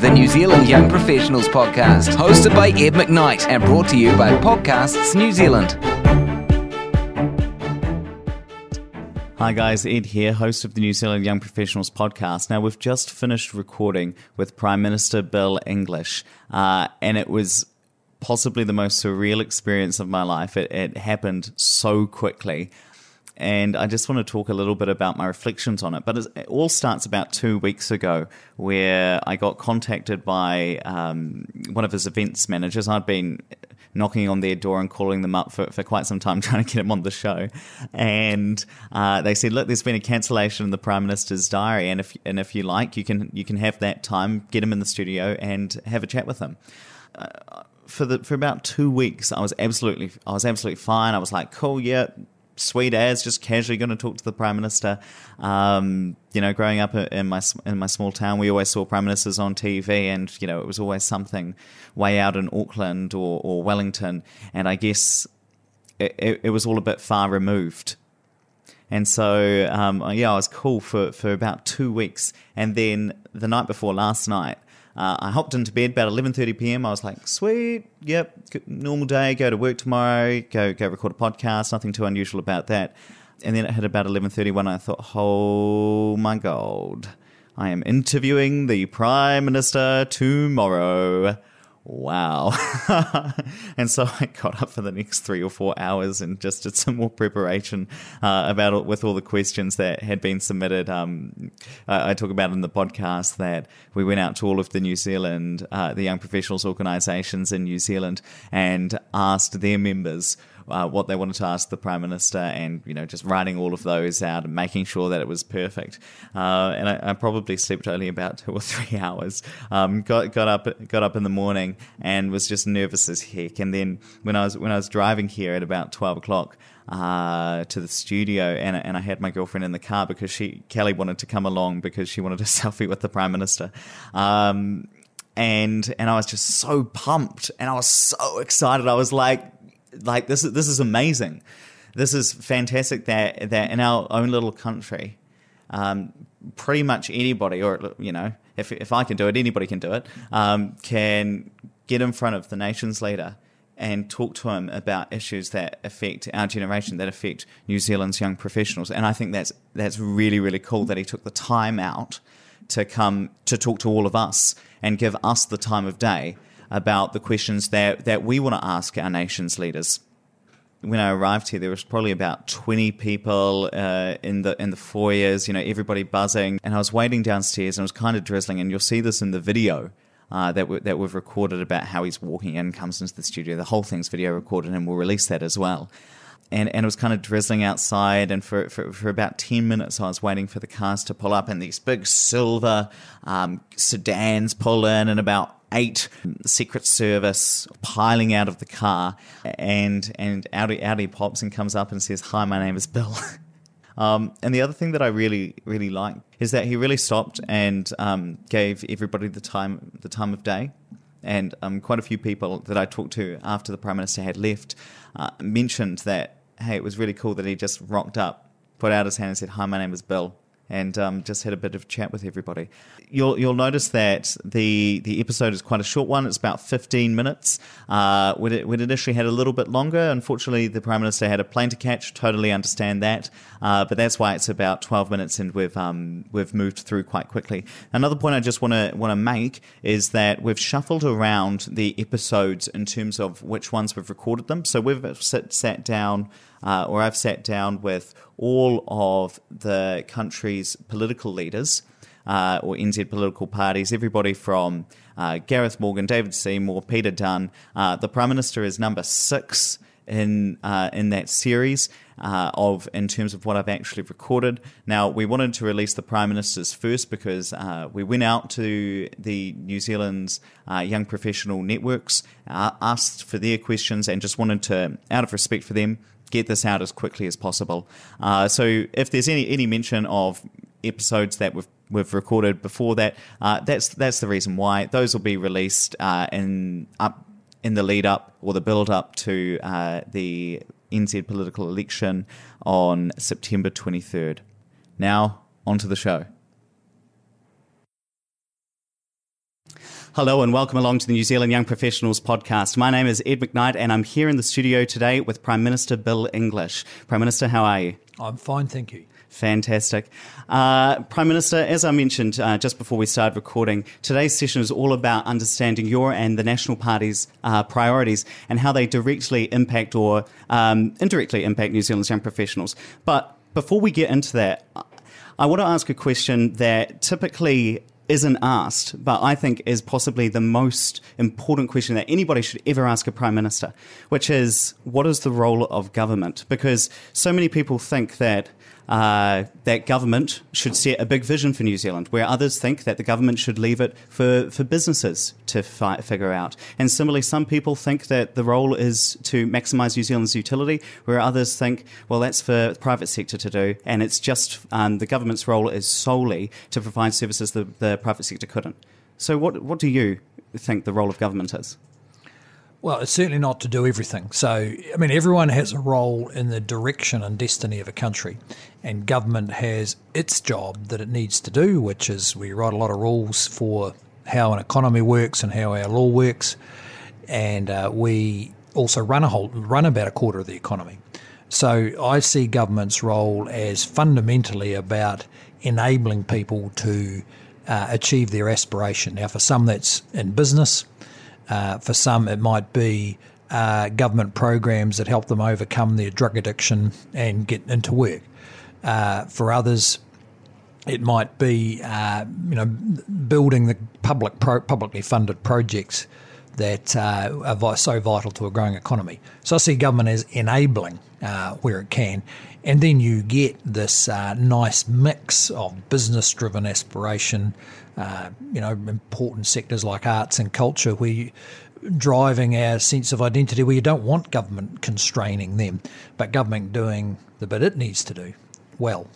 the New Zealand Young Professionals Podcast, hosted by Ed McKnight and brought to you by Podcasts New Zealand. Hi guys, Ed here, host of the New Zealand Young Professionals podcast. Now we've just finished recording with Prime Minister Bill English, uh, and it was possibly the most surreal experience of my life. It, it happened so quickly and I just want to talk a little bit about my reflections on it. But it all starts about two weeks ago, where I got contacted by um, one of his events managers. I'd been knocking on their door and calling them up for, for quite some time, trying to get him on the show. And uh, they said, "Look, there's been a cancellation in the Prime Minister's diary, and if and if you like, you can you can have that time, get him in the studio, and have a chat with him." Uh, for the for about two weeks, I was absolutely I was absolutely fine. I was like, cool, yeah, sweet as just casually going to talk to the prime minister. Um, you know, growing up in my in my small town, we always saw prime ministers on TV, and you know, it was always something way out in Auckland or, or Wellington, and I guess it, it, it was all a bit far removed. And so, um, yeah, I was cool for, for about two weeks. And then the night before last night, uh, I hopped into bed about 11:30 p.m. I was like, "Sweet, yep, normal day. Go to work tomorrow. Go go record a podcast. Nothing too unusual about that." And then it hit about 11:31. I thought, "Oh my god, I am interviewing the prime minister tomorrow." Wow. and so I got up for the next three or four hours and just did some more preparation uh, about it with all the questions that had been submitted. Um, I, I, talk about in the podcast that we went out to all of the New Zealand, uh, the young professionals organisations in New Zealand and asked their members uh, what they wanted to ask the prime minister, and you know, just writing all of those out and making sure that it was perfect. Uh, and I, I, probably slept only about two or three hours. Um, got got up got up in the morning and was just nervous as heck. And then when I was when I was driving here at about twelve o'clock. Uh, to the studio, and, and I had my girlfriend in the car because she Kelly wanted to come along because she wanted a selfie with the prime minister. Um, and and I was just so pumped and I was so excited. I was like, like this is this is amazing. This is fantastic that that in our own little country, um, pretty much anybody, or you know, if if I can do it, anybody can do it. Um, can get in front of the nation's leader and talk to him about issues that affect our generation, that affect New Zealand's young professionals. And I think that's that's really really cool that he took the time out to come to talk to all of us and give us the time of day about the questions that, that we want to ask our nation's leaders. When I arrived here, there was probably about 20 people uh, in the in the foyers, you know, everybody buzzing. And I was waiting downstairs and it was kind of drizzling. And you'll see this in the video uh, that, we, that we've recorded about how he's walking in, comes into the studio. The whole thing's video recorded and we'll release that as well and, and it was kind of drizzling outside. And for, for, for, about 10 minutes, I was waiting for the cars to pull up, and these big silver um, sedans pull in, and about eight Secret Service piling out of the car, and and out out he pops and comes up and says, "Hi, my name is Bill." Um, and the other thing that I really, really liked is that he really stopped and um, gave everybody the time, the time of day. And um, quite a few people that I talked to after the prime minister had left uh, mentioned that hey, it was really cool that he just rocked up, put out his hand, and said, "Hi, my name is Bill." And um, just had a bit of chat with everybody. You'll you'll notice that the the episode is quite a short one. It's about fifteen minutes. Uh, we'd initially had a little bit longer. Unfortunately, the prime minister had a plane to catch. Totally understand that, uh, but that's why it's about twelve minutes, and we've um, we've moved through quite quickly. Another point I just want to want to make is that we've shuffled around the episodes in terms of which ones we've recorded them. So we've sat down uh, or I've sat down with all of the country's political leaders uh, or NZ political parties, everybody from uh, Gareth Morgan, David Seymour, Peter Dunne. Uh, the Prime Minister is number six in uh, in that series uh, of in terms of what I've actually recorded. Now we wanted to release the Prime Minister's first because uh, we went out to the New Zealand's uh, young professional networks, uh, asked for their questions, and just wanted to, out of respect for them, get this out as quickly as possible. Uh, so if there's any any mention of episodes that we've we've recorded before that, uh, that's that's the reason why those will be released uh, in up in the lead up or the build up to uh, the NZ political election on September 23rd. Now on to the show. Hello and welcome along to the New Zealand Young Professionals podcast. My name is Ed McKnight and I'm here in the studio today with Prime Minister Bill English. Prime Minister, how are you? I'm fine, thank you. Fantastic. Uh, Prime Minister, as I mentioned uh, just before we started recording, today's session is all about understanding your and the National Party's uh, priorities and how they directly impact or um, indirectly impact New Zealand's young professionals. But before we get into that, I want to ask a question that typically isn't asked, but I think is possibly the most important question that anybody should ever ask a prime minister, which is what is the role of government? Because so many people think that uh, that government should set a big vision for New Zealand, where others think that the government should leave it for, for businesses to fi- figure out. And similarly, some people think that the role is to maximise New Zealand's utility, where others think, well, that's for the private sector to do, and it's just um, the government's role is solely to provide services that the private sector couldn't. So, what, what do you think the role of government is? Well, it's certainly not to do everything. So, I mean, everyone has a role in the direction and destiny of a country, and government has its job that it needs to do, which is we write a lot of rules for how an economy works and how our law works, and uh, we also run a whole run about a quarter of the economy. So, I see government's role as fundamentally about enabling people to uh, achieve their aspiration. Now, for some, that's in business uh, for some, it might be uh, government programs that help them overcome their drug addiction and get into work. Uh, for others, it might be uh, you know building the public pro- publicly funded projects that uh, are so vital to a growing economy. So I see government as enabling uh, where it can, and then you get this nice mix of business-driven aspiration uh, you know, important sectors like arts and culture, where you, driving our sense of identity, where you don't want government constraining them, but government doing the bit it needs to do well.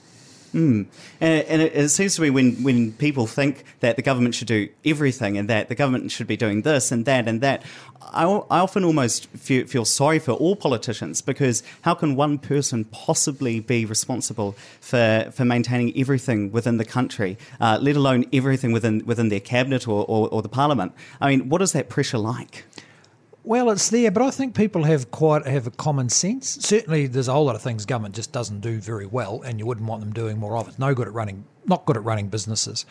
Mm. And, and it, it, seems to me when, when people think that the government should do everything and that the government should be doing this and that and that, I, I often almost feel, feel, sorry for all politicians because how can one person possibly be responsible for, for maintaining everything within the country, uh, let alone everything within, within their cabinet or, or, or the parliament? I mean, what is that pressure like? Well, it's there, but I think people have quite have a common sense. Certainly, there's a whole lot of things government just doesn't do very well, and you wouldn't want them doing more of it. No good at running, not good at running businesses.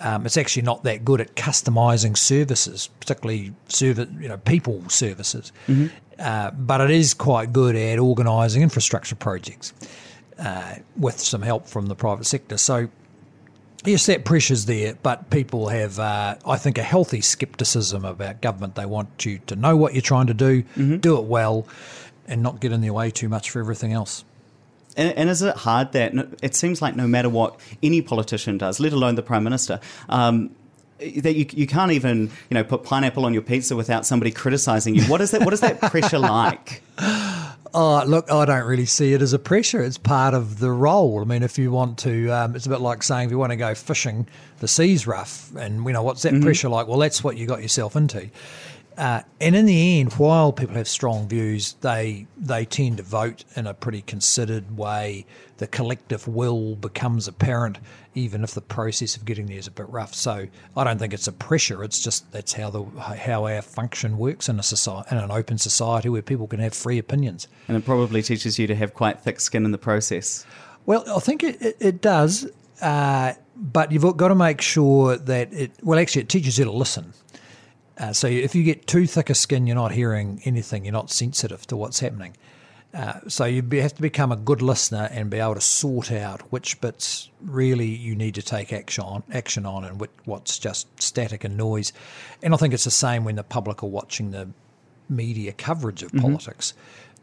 Um, it's actually not that good at customising services, particularly service, you know, people services. Mm-hmm. Uh, but it is quite good at organising infrastructure projects uh, with some help from the private sector. So Yes, that pressure's there, but people have, uh, I think, a healthy scepticism about government. They want you to know what you're trying to do, mm-hmm. do it well, and not get in their way too much for everything else. And, and, is it hard that it seems like no matter what any politician does, let alone the prime minister, um, that you, you can't even you know put pineapple on your pizza without somebody criticizing you. What is that? What is that pressure like? Oh, look, I don't really see it as a pressure. It's part of the role. I mean, if you want to, um, it's a bit like saying if you want to go fishing, the sea's rough, and you know what's that mm-hmm. pressure like? Well, that's what you got yourself into. Uh, and in the end, while people have strong views, they they tend to vote in a pretty considered way. The collective will becomes apparent, even if the process of getting there is a bit rough. So I don't think it's a pressure. It's just that's how the how our function works in a society, in an open society where people can have free opinions. And it probably teaches you to have quite thick skin in the process. Well, I think it, it, it does. Uh, but you've got to make sure that it, well, actually, it teaches you to listen. Uh, so if you get too thick a skin, you're not hearing anything. You're not sensitive to what's happening. Uh, so you have to become a good listener and be able to sort out which bits really you need to take action on, action on, and what's just static and noise. And I think it's the same when the public are watching the media coverage of mm-hmm. politics.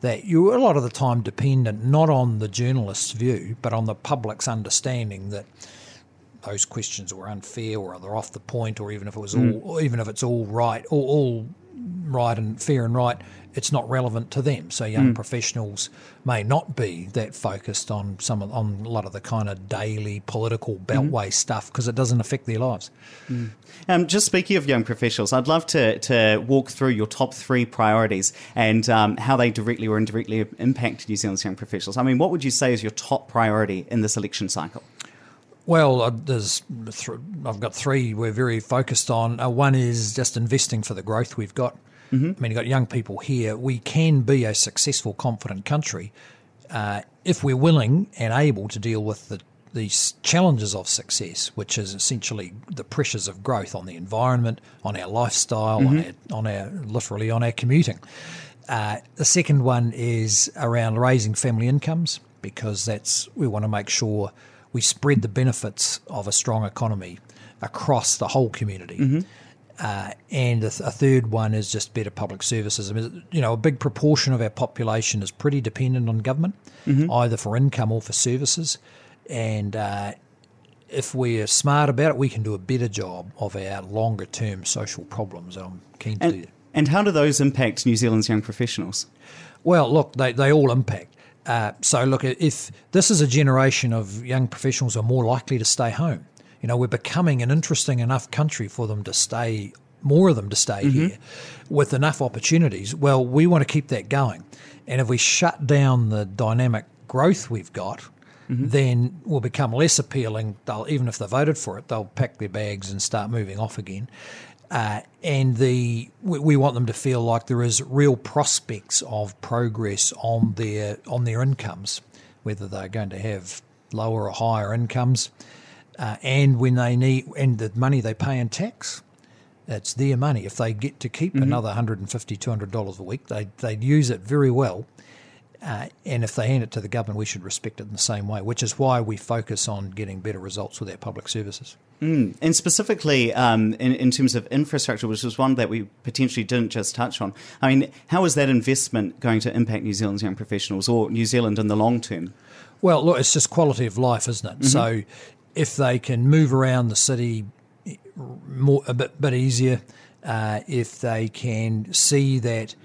That you're a lot of the time dependent not on the journalist's view, but on the public's understanding that those questions were unfair or they're off the point, or even if it was mm. all, even if it's all right, all, all right and fair and right, it's not relevant to them. So young mm. professionals may not be that focused on some of, on a lot of the kind of daily political beltway mm. stuff because it doesn't affect their lives. Mm. Um, just speaking of young professionals, I'd love to, to walk through your top three priorities and um, how they directly or indirectly impact New Zealand's young professionals. I mean, what would you say is your top priority in this election cycle? Well, uh, there's th- I've got three we're very focused on. Uh, one is just investing for the growth we've got. Mm-hmm. I mean, you've got young people here. We can be a successful, confident country uh, if we're willing and able to deal with the these challenges of success, which is essentially the pressures of growth on the environment, on our lifestyle, mm-hmm. on, our, on our literally on our commuting. Uh, the second one is around raising family incomes because that's we want to make sure we spread the benefits of a strong economy across the whole community. Mm-hmm. Uh, and a, th- a, third one is just better public services. I mean, you know, a big proportion of our population is pretty dependent on government, mm-hmm. either for income or for services. And uh, if we're smart about it, we can do a better job of our longer term social problems. I'm keen and, to do that. And how do those impact New Zealand's young professionals? Well, look, they, they all impact. Uh, so, look, if this is a generation of young professionals who are more likely to stay home, you know, we're becoming an interesting enough country for them to stay, more of them to stay mm-hmm. here with enough opportunities. Well, we want to keep that going. And if we shut down the dynamic growth we've got, mm-hmm. then will become less appealing. They'll even if they voted for it, they'll pack their bags and start moving off again. Uh, and the we, we, want them to feel like there is real prospects of progress on their on their incomes, whether they're going to have lower or higher incomes, uh, and when they need and the money they pay in tax. It's their money. If they get to keep mm-hmm. another $150, $200 a week, they, they'd use it very well uh, and if they hand it to the government, we should respect it in the same way, which is why we focus on getting better results with our public services. Mm. And specifically um, in, in, terms of infrastructure, which was one that we potentially didn't just touch on. I mean, how is that investment going to impact New Zealand's young professionals or New Zealand in the long term? Well, look, it's just quality of life, isn't it? Mm-hmm. So if they can move around the city more, a bit, bit easier, uh, if they can see that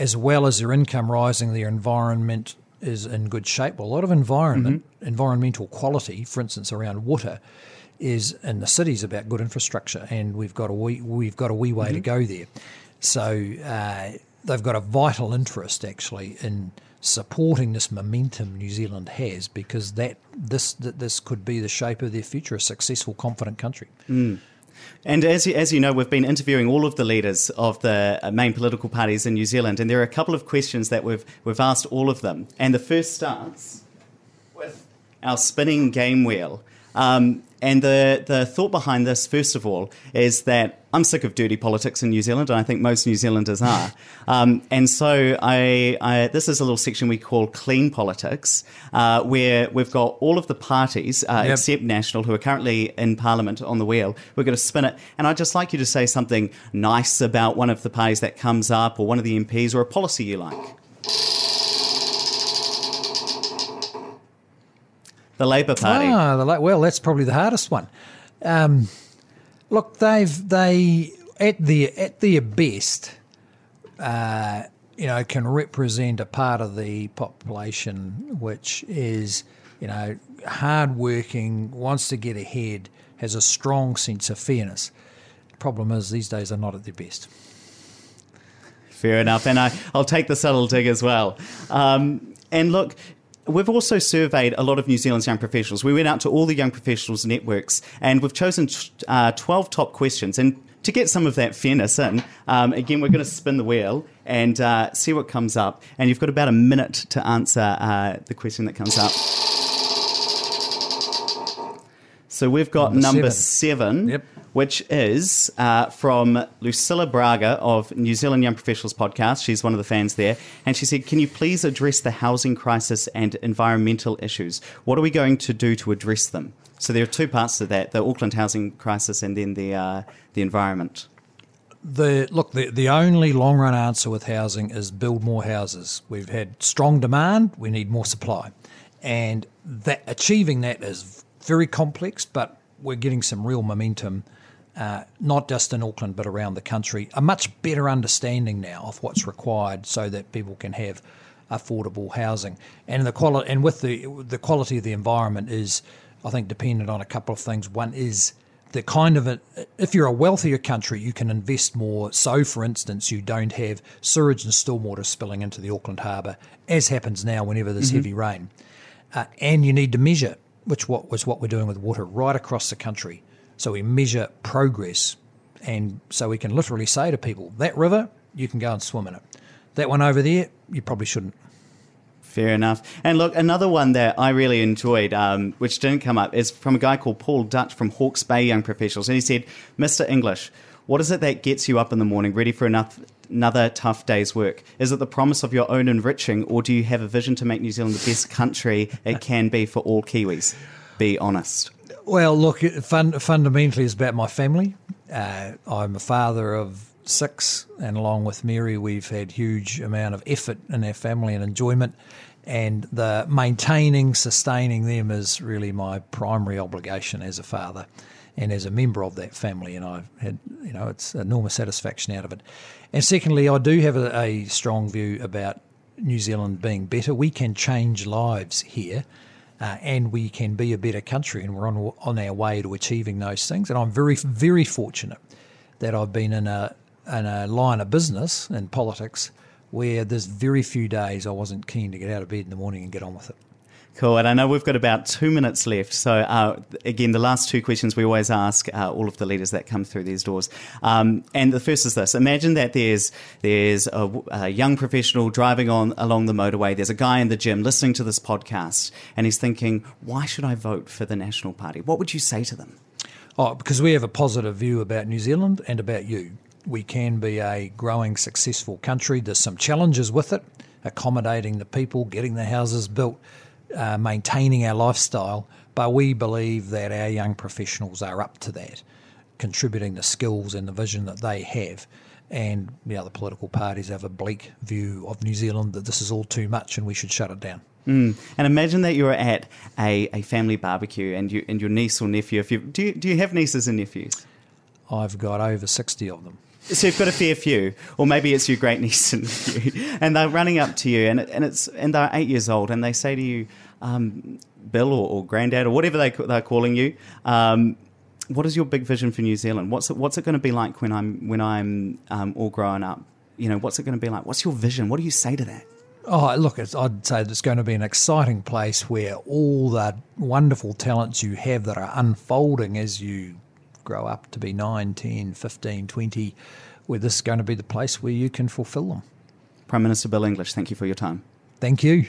as well as their income rising, their environment is in good shape. Well, a lot of environment, mm-hmm. environmental quality, for instance, around water, is in the cities about good infrastructure, and we've got a wee, we've got a wee way mm-hmm. to go there. So uh, they've got a vital interest actually in supporting this momentum New Zealand has, because that this that this could be the shape of their future, a successful, confident country. Mm. And as you, as you know, we've been interviewing all of the leaders of the uh, main political parties in New Zealand, and there are a couple of questions that we've, we've asked all of them. And the first starts with our spinning game wheel. Um, and the, the thought behind this, first of all, is that I'm sick of dirty politics in New Zealand, and I think most New Zealanders are. Um, and so I, I, this is a little section we call clean politics, uh, where we've got all of the parties, uh, yep. except National, who are currently in Parliament on the wheel. We're going to spin it. And I'd just like you to say something nice about one of the parties that comes up, or one of the MPs, or a policy you like. The Labour Party. Ah, the, well, that's probably the hardest one. Um, look, they've they at the at their best, uh, you know, can represent a part of the population which is, you know, hardworking, wants to get ahead, has a strong sense of fairness. Problem is, these days they're not at their best. Fair enough, and I, I'll take the subtle dig as well. Um, and look, We've also surveyed a lot of New Zealand's young professionals. We went out to all the young professionals networks and we've chosen uh, 12 top questions. And to get some of that fairness in, um, again, we're going to spin the wheel and uh, see what comes up. And you've got about a minute to answer uh, the question that comes up. So we've got number, number seven, seven yep. which is uh, from Lucilla Braga of New Zealand Young Professionals Podcast. She's one of the fans there. And she said, Can you please address the housing crisis and environmental issues? What are we going to do to address them? So there are two parts to that the Auckland housing crisis and then the, uh, the environment. The look, the, the only long run answer with housing is build more houses. We've had strong demand, we need more supply. And that achieving that is very complex, but we're getting some real momentum, uh, not just in Auckland, but around the country. A much better understanding now of what's required so that people can have affordable housing. And the quality, and with the the quality of the environment is, I think, dependent on a couple of things. One is the kind of a, if you're a wealthier country, you can invest more. So, for instance, you don't have sewage and stormwater spilling into the Auckland harbour, as happens now whenever there's mm-hmm. heavy rain. Uh, and you need to measure which what was what we're doing with water right across the country. So we measure progress, and so we can literally say to people, that river, you can go and swim in it. That one over there, you probably shouldn't. Fair enough. And look, another one that I really enjoyed, um, which didn't come up, is from a guy called Paul Dutch from Hawke's Bay Young Professionals. And he said, Mr. English, what is it that gets you up in the morning ready for enough, another tough day's work? Is it the promise of your own enriching, or do you have a vision to make New Zealand the best country it can be for all Kiwis? Be honest. Well, look, fun, fundamentally, it's about my family. Uh, I'm a father of six, and along with Mary, we've had huge amount of effort in our family and enjoyment. And the maintaining, sustaining them is really my primary obligation as a father and as a member of that family. And I've had, you know, it's enormous satisfaction out of it. And secondly, I do have a, a strong view about New Zealand being better. We can change lives here. Uh, and we can be a better country, and we're on on our way to achieving those things. And I'm very, very fortunate that I've been in a in a line of business and politics where there's very few days I wasn't keen to get out of bed in the morning and get on with it. Cool. And I know we've got about two minutes left. So, uh, again, the last two questions we always ask uh, all of the leaders that come through these doors. Um, and the first is this Imagine that there's, there's a, a, young professional driving on along the motorway. There's a guy in the gym listening to this podcast, and he's thinking, why should I vote for the National Party? What would you say to them? Oh, because we have a positive view about New Zealand and about you we can be a growing, successful country. There's some challenges with it, accommodating the people, getting the houses built, uh, maintaining our lifestyle. But we believe that our young professionals are up to that, contributing the skills and the vision that they have. And the other political parties have a bleak view of New Zealand that this is all too much and we should shut it down. Mm. And imagine that you're at a, a family barbecue and you and your niece or nephew. If you do, you, do you have nieces and nephews? I've got over sixty of them. So you've got a fair few, or maybe it's your great niece and nephew, and they're running up to you, and and it's and they're eight years old, and they say to you, um, Bill or, or Granddad or whatever they they're calling you. Um, what is your big vision for New Zealand? What's it, what's it going to be like when I'm when I'm um, all grown up? You know, what's it going to be like? What's your vision? What do you say to that? Oh, look, I'd say it's going to be an exciting place where all the wonderful talents you have that are unfolding as you grow up to be 9, 10, 15, 20, where this is going to be the place where you can fulfill them. Prime Minister Bill English, thank you for your time. Thank you.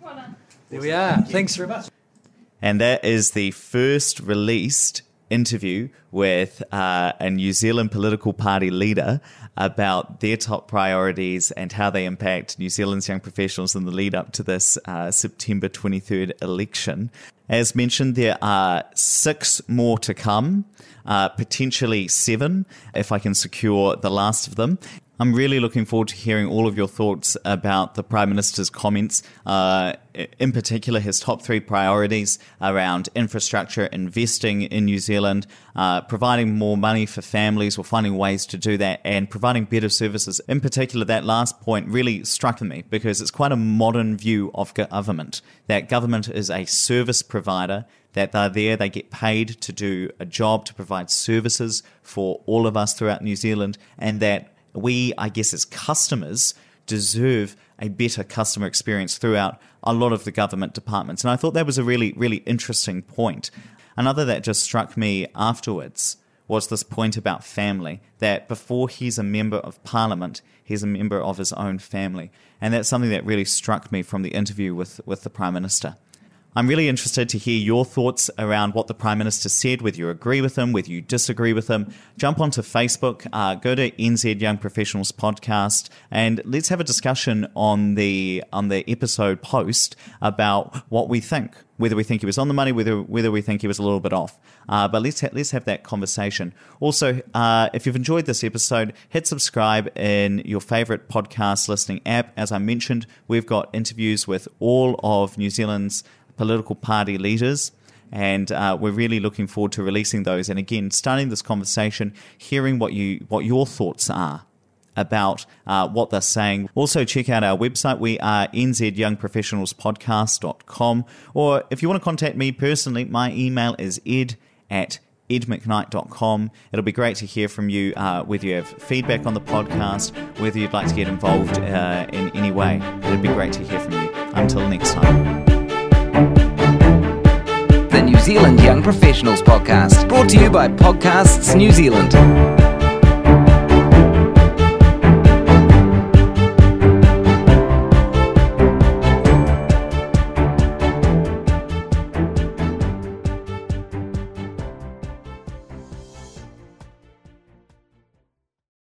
Well there we are. Thanks very much. And that is the first released interview with uh, a New Zealand political party leader about their top priorities and how they impact New Zealand's young professionals in the lead up to this uh, September 23rd election. As mentioned, there are six more to come, uh, potentially seven if I can secure the last of them. I'm really looking forward to hearing all of your thoughts about the Prime Minister's comments, uh, in particular his top three priorities around infrastructure, investing in New Zealand, uh, providing more money for families or finding ways to do that, and providing better services. In particular, that last point really struck me because it's quite a modern view of government that government is a service provider that they're there, they get paid to do a job to provide services for all of us throughout New Zealand, and that we, I guess, as customers, deserve a better customer experience throughout a lot of the government departments. And I thought that was a really, really interesting point. Another that just struck me afterwards was this point about family that before he's a member of parliament, he's a member of his own family. And that's something that really struck me from the interview with, with the Prime Minister. I'm really interested to hear your thoughts around what the Prime Minister said, whether you agree with him, whether you disagree with him. Jump onto Facebook, uh, go to NZ Young Professionals Podcast, and let's have a discussion on the on the episode post about what we think, whether we think he was on the money, whether whether we think he was a little bit off. Uh, but let's ha- let's have that conversation. Also, uh, if you've enjoyed this episode, hit subscribe in your favorite podcast listening app. As I mentioned, we've got interviews with all of New Zealand's political party leaders. And uh, we're really looking forward to releasing those. And again, starting this conversation, hearing what you what your thoughts are about uh, what they're saying. Also, check out our website. We are nzyoungprofessionalspodcast.com. Or if you want to contact me personally, my email is ed at edmcknight.com. It'll be great to hear from you, uh, whether you have feedback on the podcast, whether you'd like to get involved uh, in any way. It'd be great to hear from you. Until next time. The New Zealand Young Professionals Podcast, brought to you by Podcasts New Zealand.